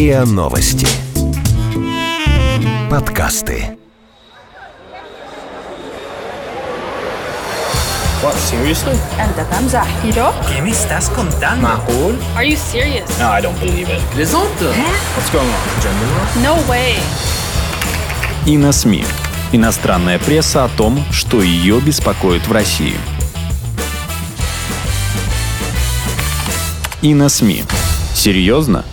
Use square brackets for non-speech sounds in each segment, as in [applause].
РИА Новости. Подкасты. What, seriously? أنت تمزح ¿Yo? ¿Qué me estás contando? معقول? Are you serious? No, I don't believe it. Plaisante What's going on? Gender No way. И на СМИ. Иностранная пресса о том, что ее беспокоит в России. И на СМИ. Серьезно?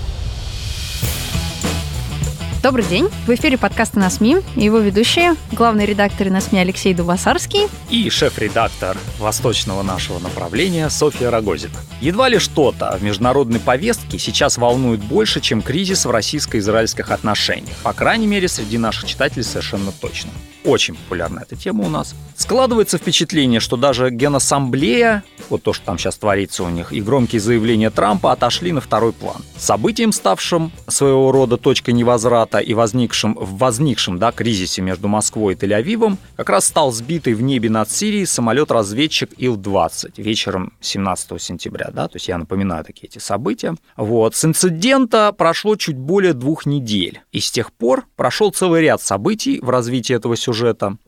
Добрый день. В эфире подкаста «На СМИ» и его ведущие, главный редактор «На СМИ» Алексей Дубасарский. и шеф-редактор восточного нашего направления Софья Рогозина. Едва ли что-то в международной повестке сейчас волнует больше, чем кризис в российско-израильских отношениях. По крайней мере, среди наших читателей совершенно точно. Очень популярна эта тема у нас. Складывается впечатление, что даже Генассамблея, вот то, что там сейчас творится у них, и громкие заявления Трампа отошли на второй план. Событием, ставшим своего рода точкой невозврата и возникшим в возникшем да, кризисе между Москвой и Тель-Авивом, как раз стал сбитый в небе над Сирией самолет-разведчик Ил-20 вечером 17 сентября. Да? То есть я напоминаю такие эти события. Вот. С инцидента прошло чуть более двух недель. И с тех пор прошел целый ряд событий в развитии этого сюжета.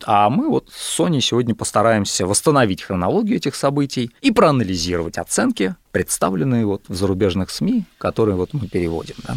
А мы вот с Соней сегодня постараемся восстановить хронологию этих событий и проанализировать оценки, представленные вот в зарубежных СМИ, которые вот мы переводим. Да?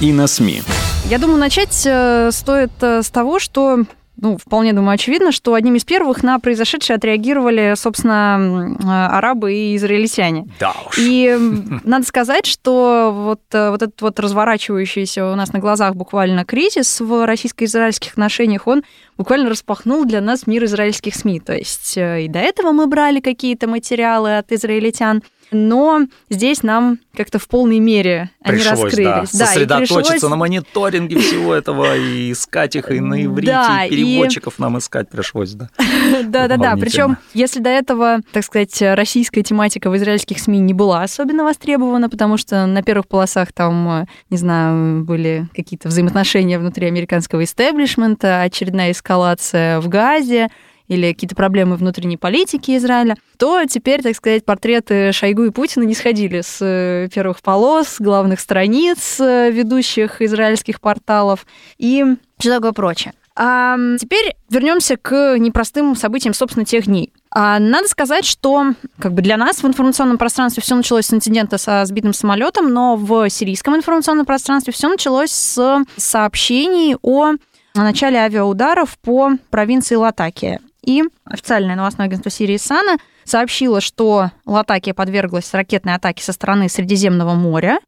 И на СМИ. Я думаю, начать э, стоит э, с того, что ну, вполне, думаю, очевидно, что одним из первых на произошедшее отреагировали, собственно, э, арабы и израильтяне. Да уж. И [laughs] надо сказать, что вот, э, вот этот вот разворачивающийся у нас на глазах буквально кризис в российско-израильских отношениях, он буквально распахнул для нас мир израильских СМИ. То есть э, и до этого мы брали какие-то материалы от израильтян, но здесь нам как-то в полной мере они Пришлось, раскрылись. да, и сосредоточиться пришлось- на мониторинге всего этого и искать их и на иврите, Да, и и- переводчиков нам искать пришлось, да. [laughs] Да-да-да. Причем, если до этого, так сказать, российская тематика в израильских СМИ не была особенно востребована, потому что на первых полосах там, не знаю, были какие-то взаимоотношения внутри американского истеблишмента, очередная эскалация в Газе, или какие-то проблемы внутренней политики Израиля, то теперь, так сказать, портреты Шойгу и Путина не сходили с э, первых полос, главных страниц э, ведущих израильских порталов и все такое прочее. А теперь вернемся к непростым событиям, собственно, тех дней. А, Надо сказать, что как бы для нас в информационном пространстве все началось с инцидента со сбитым самолетом, но в сирийском информационном пространстве все началось с сообщений о начале авиаударов по провинции Латакия. И официальное новостное агентство Сирии САНА сообщило, что Латакия подверглась ракетной атаке со стороны Средиземного моря.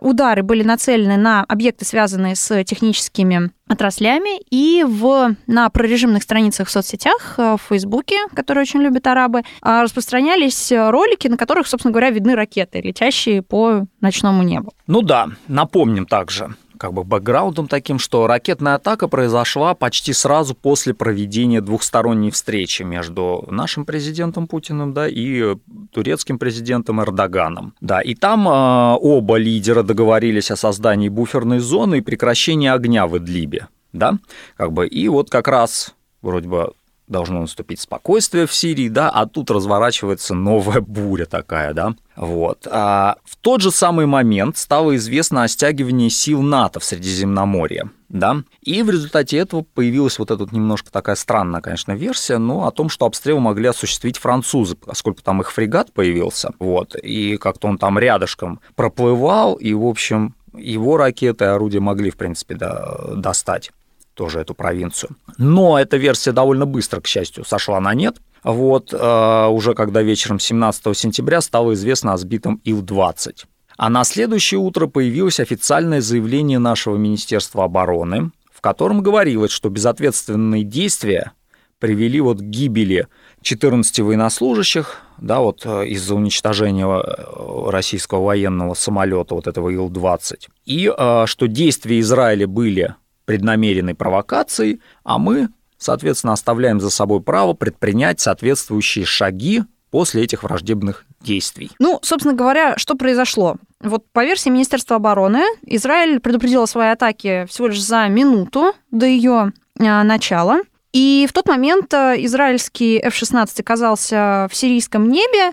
Удары были нацелены на объекты, связанные с техническими отраслями, и в, на прорежимных страницах в соцсетях, э, в Фейсбуке, которые очень любят арабы, а, распространялись ролики, на которых, собственно говоря, видны ракеты, летящие по ночному небу. Ну да, напомним также, как бы бэкграундом таким, что ракетная атака произошла почти сразу после проведения двухсторонней встречи между нашим президентом Путиным, да, и турецким президентом Эрдоганом. Да, и там э, оба лидера договорились о создании буферной зоны и прекращении огня в Идлибе, да, как бы, и вот как раз вроде бы должно наступить спокойствие в Сирии, да, а тут разворачивается новая буря такая, да. Вот. А в тот же самый момент стало известно о стягивании сил НАТО в Средиземноморье, да, и в результате этого появилась вот эта вот немножко такая странная, конечно, версия, но о том, что обстрел могли осуществить французы, поскольку там их фрегат появился, вот, и как-то он там рядышком проплывал, и, в общем, его ракеты и орудия могли, в принципе, да, достать тоже эту провинцию. Но эта версия довольно быстро, к счастью, сошла на нет. Вот, э, уже когда вечером 17 сентября стало известно о сбитом Ил-20. А на следующее утро появилось официальное заявление нашего Министерства обороны, в котором говорилось, что безответственные действия привели вот к гибели 14 военнослужащих, да, вот э, из-за уничтожения э, российского военного самолета, вот этого Ил-20, и э, что действия Израиля были преднамеренной провокацией, а мы, соответственно, оставляем за собой право предпринять соответствующие шаги после этих враждебных действий. Ну, собственно говоря, что произошло? Вот по версии Министерства обороны, Израиль предупредил о своей атаке всего лишь за минуту до ее начала. И в тот момент э, израильский F-16 оказался в сирийском небе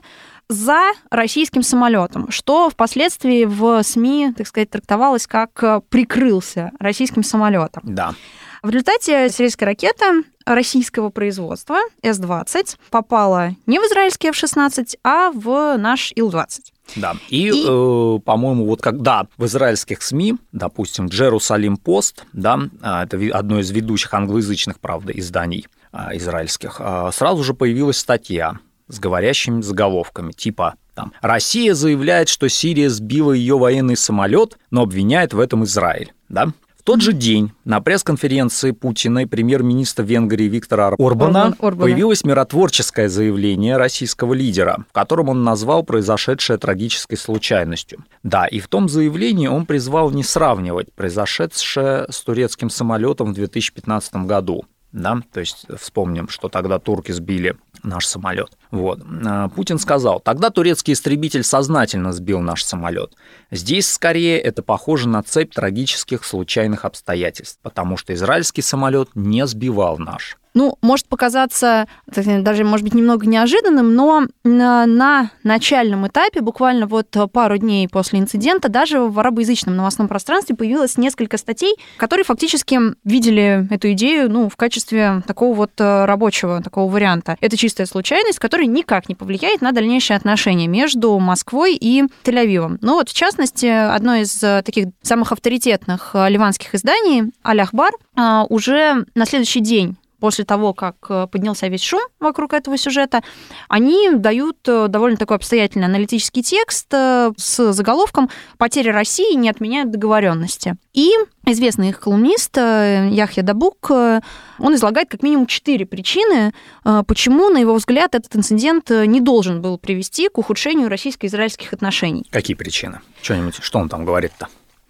за российским самолетом, что впоследствии в СМИ, так сказать, трактовалось как э, прикрылся российским самолетом. Да. В результате сирийская ракета российского производства С-20 попала не в израильский F-16, а в наш Ил-20. Да, и, И- э, по-моему, вот когда в израильских СМИ, допустим, Джерусалим Пост, да, а, это одно из ведущих англоязычных, правда, изданий а, израильских, а, сразу же появилась статья с говорящими заголовками, типа там, Россия заявляет, что Сирия сбила ее военный самолет, но обвиняет в этом Израиль, да? В тот же день на пресс-конференции Путина и премьер-министра Венгрии Виктора Орбана Орбан- Орбана. появилось миротворческое заявление российского лидера, в котором он назвал произошедшее трагической случайностью. Да, и в том заявлении он призвал не сравнивать произошедшее с турецким самолетом в 2015 году. Да, то есть вспомним, что тогда турки сбили наш самолет. Вот. А, Путин сказал, тогда турецкий истребитель сознательно сбил наш самолет. Здесь скорее это похоже на цепь трагических случайных обстоятельств, потому что израильский самолет не сбивал наш. Ну, может показаться, даже, может быть, немного неожиданным, но на, на начальном этапе, буквально вот пару дней после инцидента, даже в арабоязычном новостном пространстве появилось несколько статей, которые фактически видели эту идею ну, в качестве такого вот э, рабочего, такого варианта. Это чистая случайность, которая никак не повлияет на дальнейшие отношения между Москвой и Тель-Авивом. Ну вот, в частности, одно из таких самых авторитетных ливанских изданий, Аль-Ахбар, э, уже на следующий день после того, как э, поднялся весь шум вокруг этого сюжета, они дают э, довольно такой обстоятельный аналитический текст э, с заголовком «Потери России не отменяют договоренности». И известный их колумнист Яхья Дабук, он излагает как минимум четыре причины, почему, на его взгляд, этот инцидент не должен был привести к ухудшению российско-израильских отношений. Какие причины? Что-нибудь, что он там говорит-то?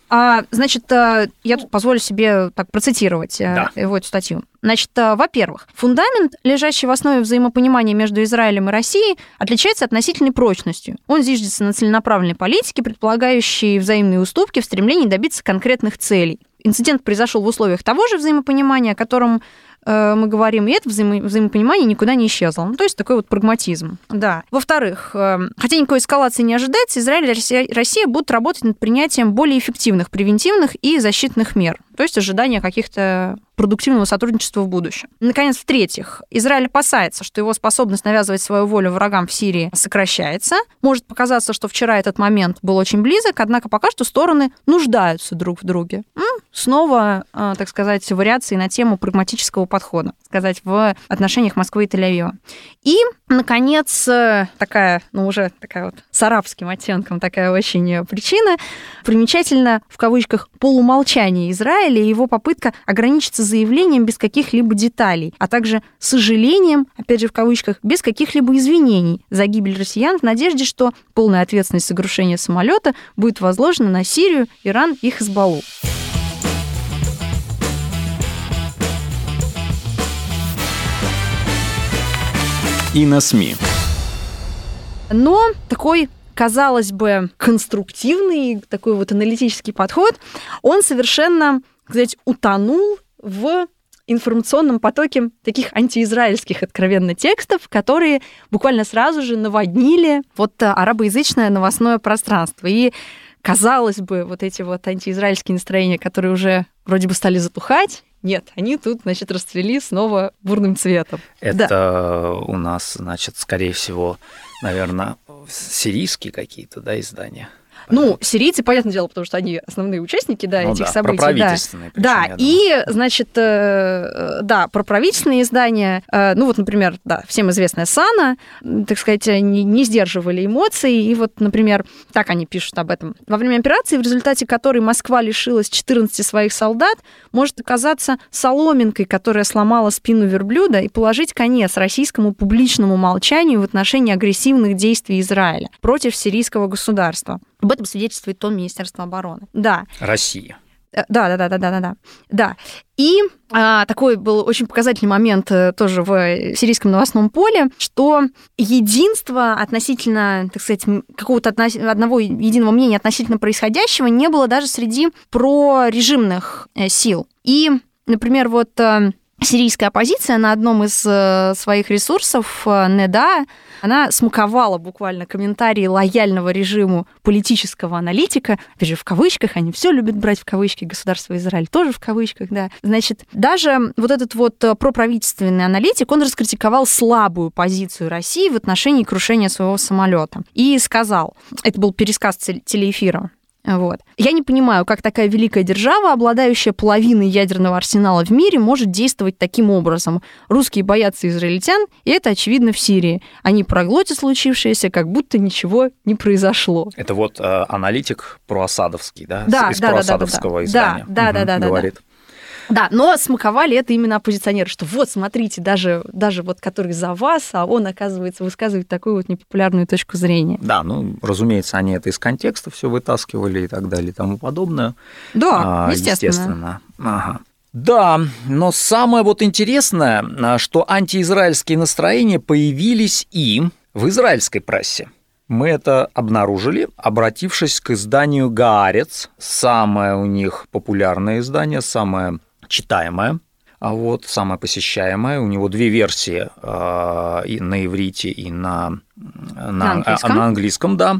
А, значит, э, я тут позволю себе так процитировать э, Да. его эту статью. Значит, э, во-первых, фундамент, лежащий в основе взаимопонимания между Израилем и Россией, отличается относительной прочностью. Он зиждется на целенаправленной политике, предполагающей взаимные уступки в стремлении добиться конкретных целей. Инцидент произошел в условиях того же взаимопонимания, о котором мы говорим, и это взаимо- взаимопонимание никуда не исчезло. Ну, то есть такой вот прагматизм. Да. Во-вторых, э, хотя никакой эскалации не ожидается, Израиль и Россия будут работать над принятием более эффективных превентивных и защитных мер. То есть ожидание каких-то продуктивного сотрудничества в будущем. Наконец, в-третьих, Израиль опасается, что его способность навязывать свою волю врагам в Сирии сокращается. Может показаться, что вчера этот момент был очень близок, однако пока что стороны нуждаются друг в друге. Снова, э, так сказать, вариации на тему прагматического подхода, сказать, в отношениях Москвы и Тель-Авива. И, наконец, э, такая, ну, уже такая вот с арабским оттенком такая очень э, причина, примечательно, в кавычках, полумолчание Израиля и его попытка ограничиться заявлением без каких-либо деталей, а также сожалением, опять же в кавычках, без каких-либо извинений за гибель россиян в надежде, что полная ответственность за крушение самолета будет возложена на Сирию, Иран и Хизбаллу. И на СМИ. Но такой казалось бы, конструктивный, такой вот аналитический подход, он совершенно, сказать, утонул в информационном потоке таких антиизраильских откровенно текстов, которые буквально сразу же наводнили вот э, арабоязычное новостное пространство. И казалось бы, вот эти вот антиизраильские настроения, которые уже вроде бы стали затухать, нет, они тут, значит, расцвели снова бурным цветом. Это Да. у нас, значит, скорее всего, наверное, сирийские какие-то, да, издания. Ну, сирийцы, понятное дело, потому что они основные участники, да, Ну этих да, событий. про да. причем, Да, и, значит, э, э, да, про правительственные издания, э, ну вот, например, да, всем известная Сана, так сказать, не, не сдерживали эмоций, и вот, например, так они пишут об этом. Во время операции, в результате которой Москва лишилась 14 своих солдат, может оказаться соломинкой, которая сломала спину верблюда и положить конец российскому публичному молчанию в отношении агрессивных действий Израиля против сирийского государства. Об этом свидетельствует то Министерство обороны. Да, Россия. Э, Да, да, да, да, да, да, да. Да. И а, такой был очень показательный момент э, тоже в сирийском новостном поле, что единство относительно, так сказать, какого-то относ- одного единого мнения относительно происходящего не было даже среди прорежимных э, сил. И, например, вот э, сирийская оппозиция на одном из э, своих ресурсов, э, Неда, она смаковала буквально комментарии лояльного режиму политического аналитика, опять же, в кавычках, они все любят брать в кавычки, государство Израиль тоже в кавычках, да. Значит, даже вот этот вот э, проправительственный аналитик, он раскритиковал слабую позицию России в отношении крушения своего самолета и сказал, это был пересказ телеэфира, вот. Я не понимаю, как такая великая держава, обладающая половиной ядерного арсенала в мире, может действовать таким образом. Русские боятся израильтян, и это очевидно в Сирии. Они проглотят случившееся, как будто ничего не произошло. Это вот э, аналитик проасадовский, да? Да, Из да, проасадовского да, да, издания. Да, да, Угу, да, да, говорит. да. Да, но смаковали это именно оппозиционеры, что вот, смотрите, даже, даже вот который за вас, а он, оказывается, высказывает такую вот непопулярную точку зрения. Да, ну, разумеется, они это из контекста все вытаскивали и так далее и тому подобное. Да, А, естественно. естественно. Ага. Да, но самое вот интересное, а, что антиизраильские настроения появились и в израильской прессе. Мы это обнаружили, обратившись к изданию «Гаарец», самое у них популярное издание, самое читаемое, а вот самое посещаемое. У него две версии э, и на иврите и на, на, На английском. а, на английском, да.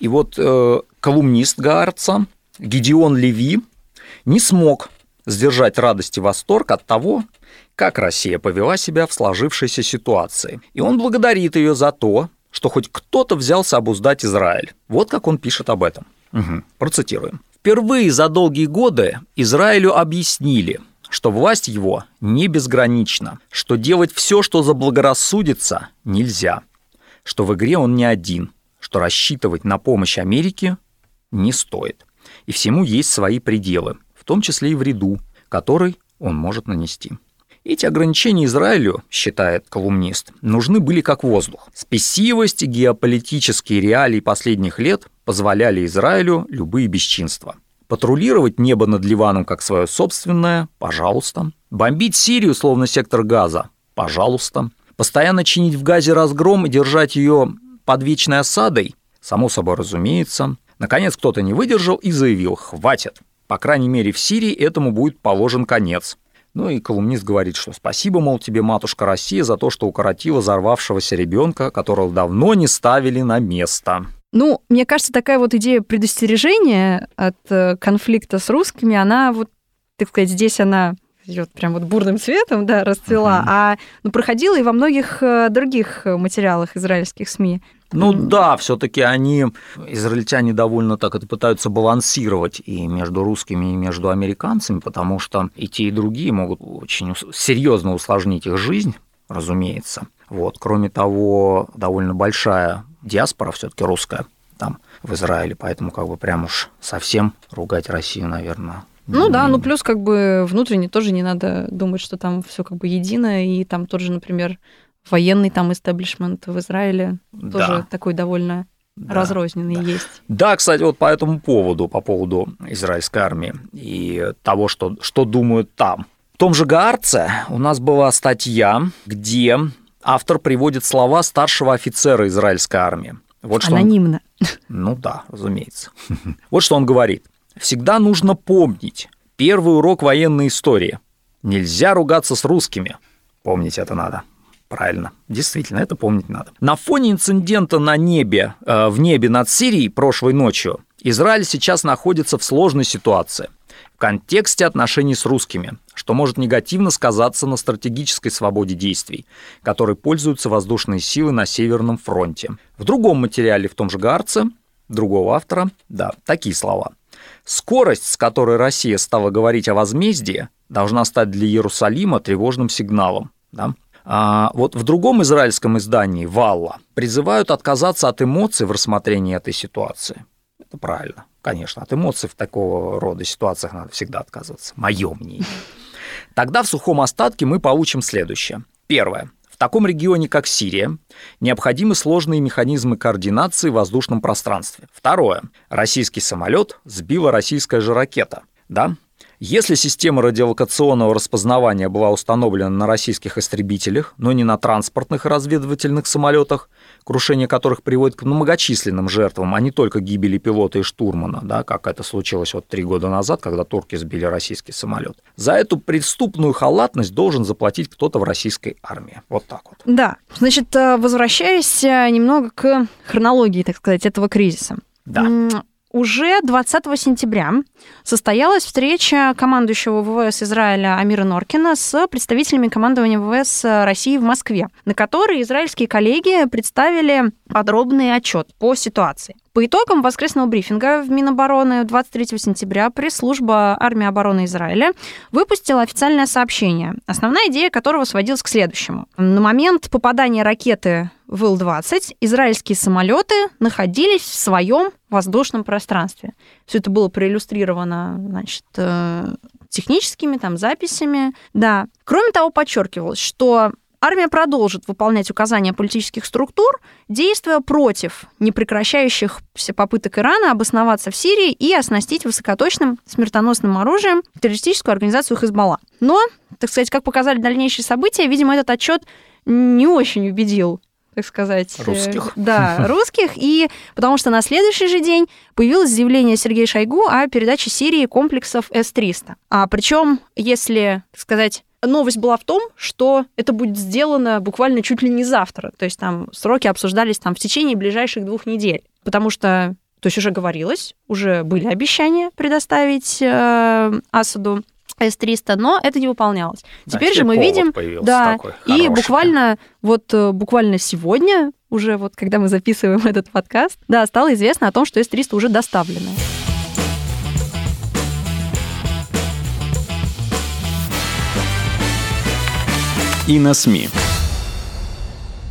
И вот э, колумнист Гаарца Гедеон Леви не смог сдержать радость и восторг от того, как Россия повела себя в сложившейся ситуации. И он благодарит ее за то, что хоть кто-то взялся обуздать Израиль. Вот как он пишет об этом. Мгм. Процитируем. Впервые за долгие годы Израилю объяснили, что власть его не безгранична, что делать все, что заблагорассудится, нельзя, что в игре он не один, что рассчитывать на помощь Америки не стоит. И всему есть свои пределы, в том числе и вреду, который он может нанести. Эти ограничения Израилю, считает колумнист, нужны были как воздух. Спесивость и геополитические реалии последних лет позволяли Израилю любые бесчинства. Патрулировать небо над Ливаном как свое собственное – пожалуйста. Бомбить Сирию, словно сектор газа – пожалуйста. Постоянно чинить в газе разгром и держать ее под вечной осадой – само собой разумеется. Наконец кто-то не выдержал и заявил «хватит». По крайней мере, в Сирии этому будет положен конец. Ну и колумнист говорит, что спасибо, мол, тебе, матушка Россия, за то, что укоротила взорвавшегося ребенка, которого давно не ставили на место. Ну, мне кажется, такая вот идея предостережения от э, конфликта с русскими, она вот, так сказать, здесь она идет прям вот бурным цветом, да, расцвела, Мгм. а ну, проходила и во многих э, других материалах израильских СМИ. Ну да, все-таки они, израильтяне, довольно так это пытаются балансировать и между русскими, и между американцами, потому что и те, и другие могут очень серьезно усложнить их жизнь, разумеется. Вот. Кроме того, довольно большая диаспора все-таки русская там в Израиле, поэтому как бы прям уж совсем ругать Россию, наверное. Ну да, ну плюс как бы внутренне тоже не надо думать, что там все как бы едино, и там тот же, например, военный там истеблишмент в Израиле тоже Да. такой довольно Да. разрозненный есть. Да, кстати, вот по этому поводу, по поводу израильской армии и того, что, что думают там. В том же Гаарце у нас была статья, где автор приводит слова старшего офицера израильской армии. Вот что он- Анонимно. ну да, разумеется. [laughs] Вот что он говорит. Всегда нужно помнить первый урок военной истории. Нельзя ругаться с русскими. Помнить это надо. Правильно. Действительно, это помнить надо. На фоне инцидента на небе, э, в небе над Сирией прошлой ночью, Израиль сейчас находится в сложной ситуации в контексте отношений с русскими, что может негативно сказаться на стратегической свободе действий, которой пользуются воздушные силы на Северном фронте. В другом материале в том же Гарце, другого автора, да, такие слова. Скорость, с которой Россия стала говорить о возмездии, должна стать для Иерусалима тревожным сигналом. Да? А вот в другом израильском издании «Валла» призывают отказаться от эмоций в рассмотрении этой ситуации. Это правильно, конечно. От эмоций в такого рода ситуациях надо всегда отказываться. Мое мнение. Тогда в сухом остатке мы получим следующее. Первое. В таком регионе, как Сирия, необходимы сложные механизмы координации в воздушном пространстве. Второе. Российский самолет сбила российская же ракета. Да? Если система радиолокационного распознавания была установлена на российских истребителях, но не на транспортных и разведывательных самолетах, крушение которых приводит к многочисленным жертвам, а не только гибели пилота и штурмана, да, как это случилось вот три года назад, когда турки сбили российский самолет. За эту преступную халатность должен заплатить кто-то в российской армии. Вот так вот. Да. Значит, э, возвращаясь э, немного к хронологии, так сказать, этого кризиса. Да. Уже 20 сентября состоялась встреча командующего ВВС Израиля Амира Норкина с представителями командования ВВС России в Москве, на которой израильские коллеги представили подробный отчет по ситуации. По итогам воскресного брифинга в Минобороны 23 сентября пресс-служба армии обороны Израиля выпустила официальное сообщение, основная идея которого сводилась к следующему. На момент попадания ракеты в Ил-20 израильские самолеты находились в своем воздушном пространстве. Все это было проиллюстрировано значит, э, техническими там, записями. Да. Кроме того, подчеркивалось, что Армия продолжит выполнять указания политических структур, действуя против непрекращающихся попыток Ирана обосноваться в Сирии и оснастить высокоточным смертоносным оружием террористическую организацию Хизбалла. Но, так сказать, как показали дальнейшие события, видимо, этот отчет не очень убедил так сказать, э, русских. Да, [laughs] русских. И потому что на следующий же день появилось заявление Сергея Шойгу о передаче Сирии комплексов С-300. А причем, если, так сказать, новость была в том, что это будет сделано буквально чуть ли не завтра. То есть там сроки обсуждались там в течение ближайших двух недель. Потому что, то есть уже говорилось, уже были обещания предоставить э, Асаду с-300, но это не выполнялось. Да, теперь же мы видим, да, такой и хороший. буквально вот э, буквально сегодня, уже вот когда мы записываем [laughs] этот подкаст, да, стало известно о том, что С-300 уже доставлены. И на СМИ.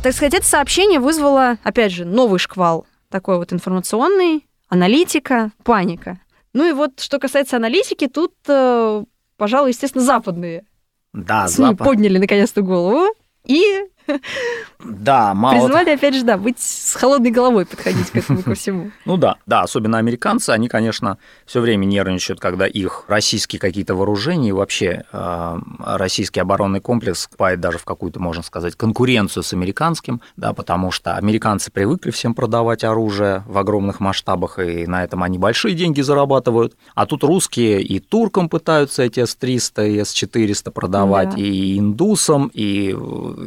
Так сказать, это сообщение вызвало, опять же, новый шквал такой вот информационный, аналитика, паника. Ну и вот, что касается аналитики, тут, э, пожалуй, естественно, западные Да, СМИ Запад. подняли наконец-то голову и Да, мало призвали, опять же, да, быть с холодной головой подходить к этому ко всему. [laughs] Ну да, да, особенно американцы, они, конечно, все время нервничают, когда их российские какие-то вооружения и вообще э, российский оборонный комплекс вступает даже в какую-то, можно сказать, конкуренцию с американским, да, потому что американцы привыкли всем продавать оружие в огромных масштабах, и на этом они большие деньги зарабатывают. А тут русские и туркам пытаются эти С-300 и С-400 продавать, Да. и индусам, и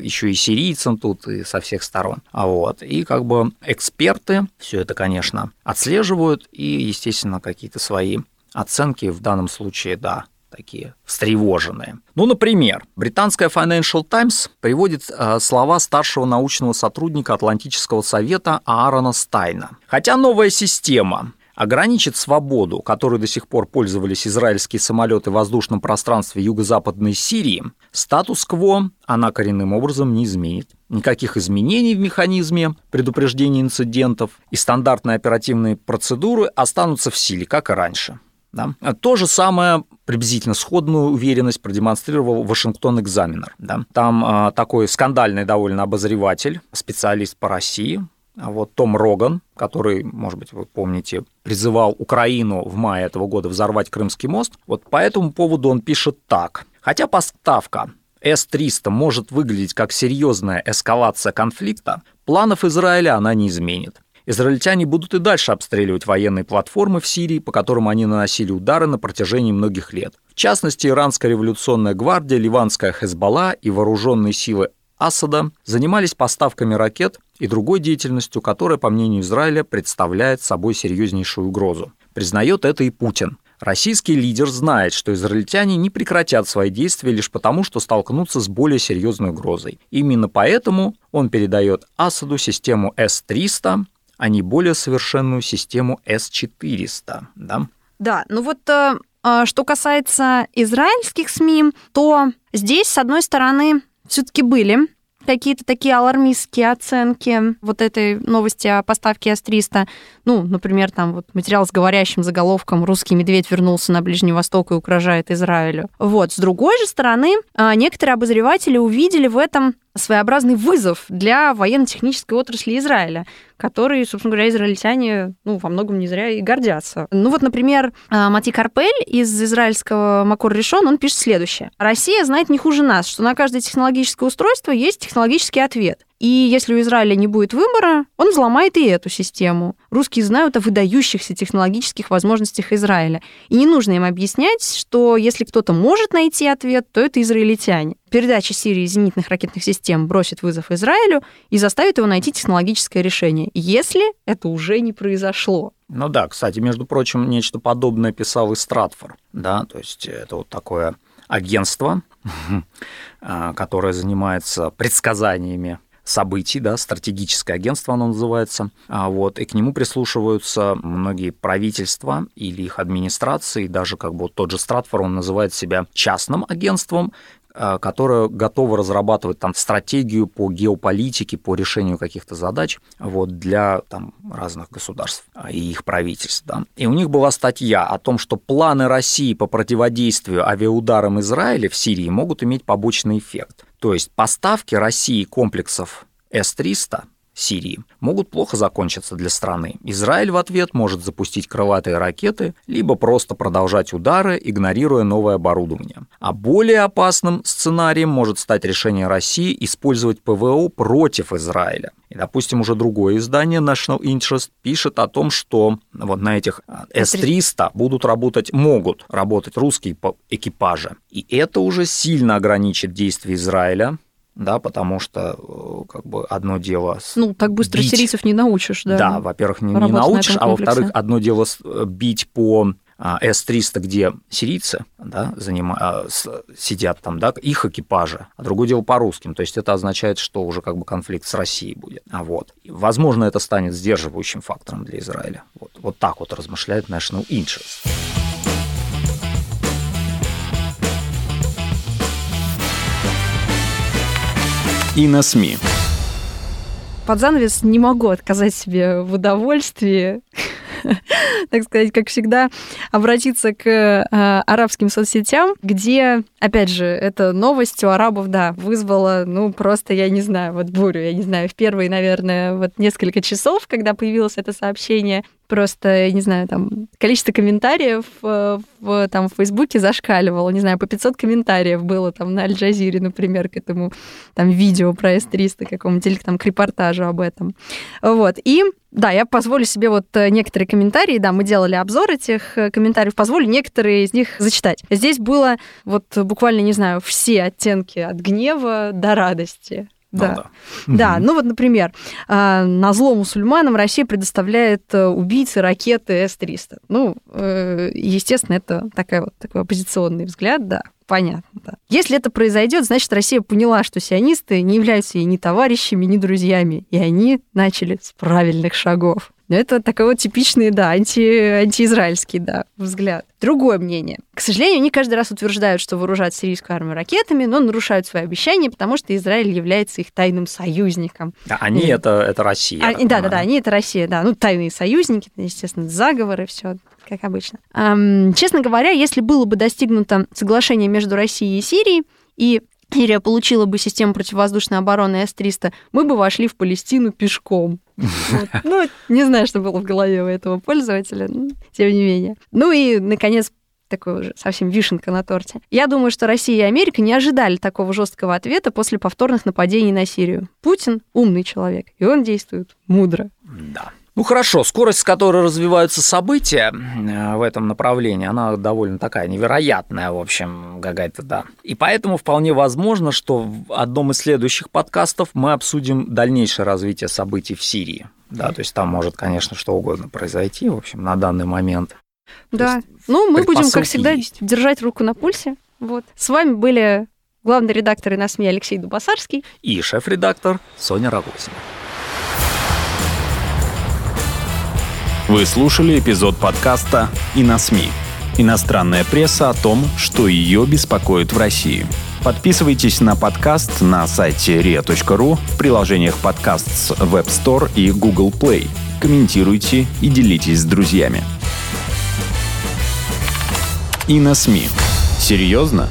еще и сирийцам тут, и со всех сторон. А вот, и как бы эксперты все это, конечно, отслеживают, и, естественно, какие-то свои оценки в данном случае, да, такие встревоженные. Ну, например, британская Financial Times приводит э, слова старшего научного сотрудника Атлантического совета Аарона Стайна. Хотя новая система ограничит свободу, которой до сих пор пользовались израильские самолеты в воздушном пространстве юго-западной Сирии, статус-кво она коренным образом не изменит. Никаких изменений в механизме предупреждения инцидентов и стандартные оперативные процедуры останутся в силе, как и раньше. Да? То же самое приблизительно сходную уверенность продемонстрировал Вашингтон Экзаменер. Да? Там а, такой скандальный довольно обозреватель, специалист по России, вот Том Роган, который, может быть, вы помните, призывал Украину в мае этого года взорвать Крымский мост, вот по этому поводу он пишет так. Хотя поставка С-300 может выглядеть как серьезная эскалация конфликта, планов Израиля она не изменит. Израильтяне будут и дальше обстреливать военные платформы в Сирии, по которым они наносили удары на протяжении многих лет. В частности, Иранская революционная гвардия, Ливанская Хезбалла и вооруженные силы Асада занимались поставками ракет и другой деятельностью, которая, по мнению Израиля, представляет собой серьезнейшую угрозу. Признает это и Путин. Российский лидер знает, что израильтяне не прекратят свои действия лишь потому, что столкнутся с более серьезной угрозой. Именно поэтому он передает Асаду систему С-300, а не более совершенную систему С-400. Да? Да, ну вот э, э, что касается израильских СМИ, то здесь, с одной стороны, все-таки были какие-то такие алармистские оценки вот этой новости о поставке С-300. Ну, например, там вот материал с говорящим заголовком «Русский медведь вернулся на Ближний Восток и угрожает Израилю». Вот. С другой же стороны, а, некоторые обозреватели увидели в этом своеобразный вызов для военно-технической отрасли Израиля, который, собственно говоря, израильтяне ну, во многом не зря и гордятся. Ну вот, например, а, Мати Карпель из израильского Макор Решон, он пишет следующее. «Россия знает не хуже нас, что на каждое технологическое устройство есть технологический ответ. И если у Израиля не будет выбора, он взломает и эту систему. Русские знают о выдающихся технологических возможностях Израиля. И не нужно им объяснять, что если кто-то может найти ответ, то это израильтяне. Передача Сирии зенитных ракетных систем бросит вызов Израилю и заставит его найти технологическое решение, если это уже не произошло. Ну да, кстати, между прочим, нечто подобное писал и Стратфор, да, то есть это вот такое агентство, [laughs] а, которое занимается предсказаниями событий, да, стратегическое агентство оно называется, а вот, и к нему прислушиваются многие правительства или их администрации, даже как бы вот тот же Стратфор, он называет себя частным агентством, а, которое готово разрабатывать там стратегию по геополитике, по решению каких-то задач вот, для там, разных государств а, и их правительств. Да. И у них была статья о том, что планы России по противодействию авиаударам Израиля в Сирии могут иметь побочный эффект. То есть поставки России комплексов С-300 Сирии могут плохо закончиться для страны. Израиль в ответ может запустить крылатые ракеты, либо просто продолжать удары, игнорируя новое оборудование. А более опасным сценарием может стать решение России использовать ПВО против Израиля. И, допустим, уже другое издание National Interest пишет о том, что вот на этих С-300 будут работать, могут работать русские экипажи. И это уже сильно ограничит действия Израиля, да, потому что э, как бы одно дело... Ну, так быстро бить, сирийцев не научишь, да. Да, во-первых, не, не научишь, а во-вторых, одно дело э, бить по а, С-300, где сирийцы да, занима... А, сидят там, да, их экипажи, а другое дело по русским. То есть это означает, что уже как бы конфликт с Россией будет. А вот. Возможно, это станет сдерживающим фактором для Израиля. Вот, вот так вот размышляет National Interest. И на СМИ. Под занавес не могу отказать себе в удовольствии [laughs] так сказать, как всегда, обратиться к э, арабским соцсетям, где, опять же, эта новость у арабов, да, вызвала, ну, просто, я не знаю, вот бурю, я не знаю, в первые, наверное, вот несколько часов, когда появилось это сообщение, просто, я не знаю, там, количество комментариев э, в, там, в Фейсбуке зашкаливало, не знаю, по 500 комментариев было там на Аль-Джазире, например, к этому там видео про С-300 какому-нибудь, или там к репортажу об этом. Вот, и да, я позволю себе вот э, некоторые комментарии, да, мы делали обзор этих э, комментариев, позволю некоторые из них зачитать. Здесь было вот буквально, не знаю, все оттенки от гнева до радости. Да. Ну, да. да, ну вот, например, а, на зло мусульманам Россия предоставляет э, убийцы ракеты С-300. Ну, э, естественно, это такая вот, такой оппозиционный взгляд, да, понятно. Да. Если это произойдет, значит, Россия поняла, что сионисты не являются ей ни товарищами, ни друзьями, и они начали с правильных шагов. Но это такой вот типичный, да, анти, антиизраильский, да, взгляд. Другое мнение. К сожалению, они каждый раз утверждают, что вооружают сирийскую армию ракетами, но нарушают свои обещания, потому что Израиль является их тайным союзником. А они и... это, это Россия. А, да, да, да, они это Россия, да. Ну, тайные союзники, естественно, заговоры, все как обычно. Эм, честно говоря, если было бы достигнуто соглашение между Россией и Сирией, и Сирия получила бы систему противовоздушной обороны С-300, мы бы вошли в Палестину пешком. Ну, не знаю, что было в голове у этого пользователя, тем не менее. Ну и, наконец, такой уже совсем вишенка на торте. Я думаю, что Россия и Америка не ожидали такого жесткого ответа после повторных нападений на Сирию. Путин умный человек, и он действует мудро. Да. Ну хорошо, скорость, с которой развиваются события э, в этом направлении, она довольно такая невероятная, в общем, какая-то, да. И поэтому вполне возможно, что в одном из следующих подкастов мы обсудим дальнейшее развитие событий в Сирии. Да, то есть там может, конечно, что угодно произойти, в общем, на данный момент. Да, ну мы будем, как всегда, есть. держать руку на пульсе. Вот. С вами были главный редактор и на СМИ Алексей Дубасарский и шеф-редактор Соня Рогозина. Вы слушали эпизод подкаста «И на СМИ». Иностранная пресса о том, что ее беспокоит в России. Подписывайтесь на подкаст на сайте ria.ru в приложениях подкаст с Web Store и Google Play. Комментируйте и делитесь с друзьями. И на СМИ. Серьезно?